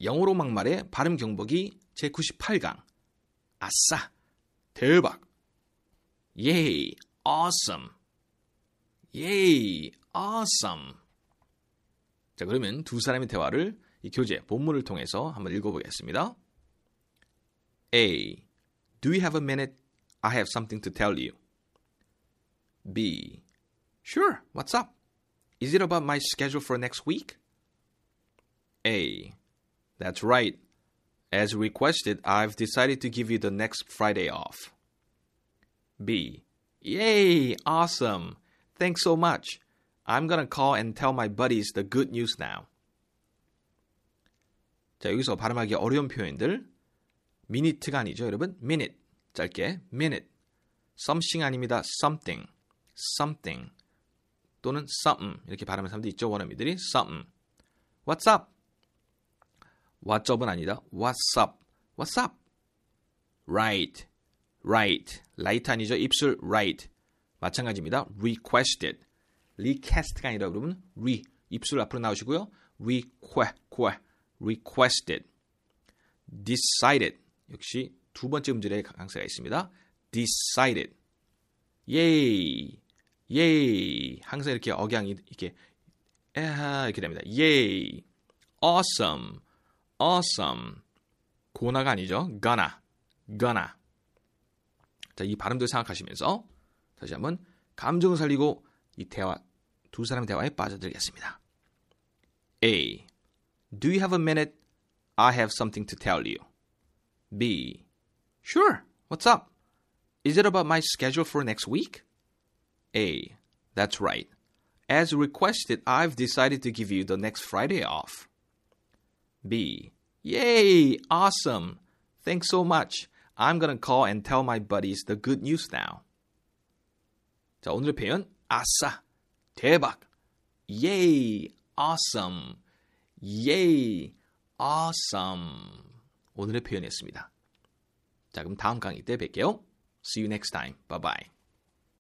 영어로 막말의 발음 경보기 제98강. 아싸! 대박! 예이! awesome! 예이! awesome! 자, 그러면 두 사람의 대화를 이 교재, 본문을 통해서 한번 읽어보겠습니다. A. Do you have a minute? I have something to tell you. B. Sure, what's up? Is it about my schedule for next week? A. That's right. As requested, I've decided to give you the next Friday off. B. Yay! Awesome! Thanks so much. I'm gonna call and tell my buddies the good news now. 자, 여기서 발음하기 어려운 표현들. 미니트가 아니죠, 여러분? minute. 짧게 minute. something 아닙니다. something. something. 또는 something. 이렇게 발음하는 사람도 있죠, 원어민들이. something. What's up? What's up은 아니다. What's up? What's up? Right. Right. Right 아니죠. 입술 right. 마찬가지입니다. Requested. Request가 아니라 그러면 re. 입술 앞으로 나오시고요. Request. Requested. Decided. 역시 두 번째 음절에 강세가 있습니다. Decided. Yay. Yay. 항상 이렇게 억양이 이렇게 에하 이렇게 됩니다. Yay. Awesome. Awesome. 고나가 아니죠. gonna, gonna. 자, 이 발음도 생각하시면서 다시 한번 감정을 살리고 이 대화, 두 사람의 대화에 빠져들겠습니다. A. Do you have a minute? I have something to tell you. B. Sure. What's up? Is it about my schedule for next week? A. That's right. As requested, I've decided to give you the next Friday off. B. Yay! Awesome! Thanks so much. I'm gonna call and tell my buddies the good news now. 자, 오늘의 표현 아싸! 대박! Yay! Awesome! Yay! Awesome! 오늘의 표현이었습니다. 자, 그럼 다음 강의 때 뵐게요. See you next time. Bye bye.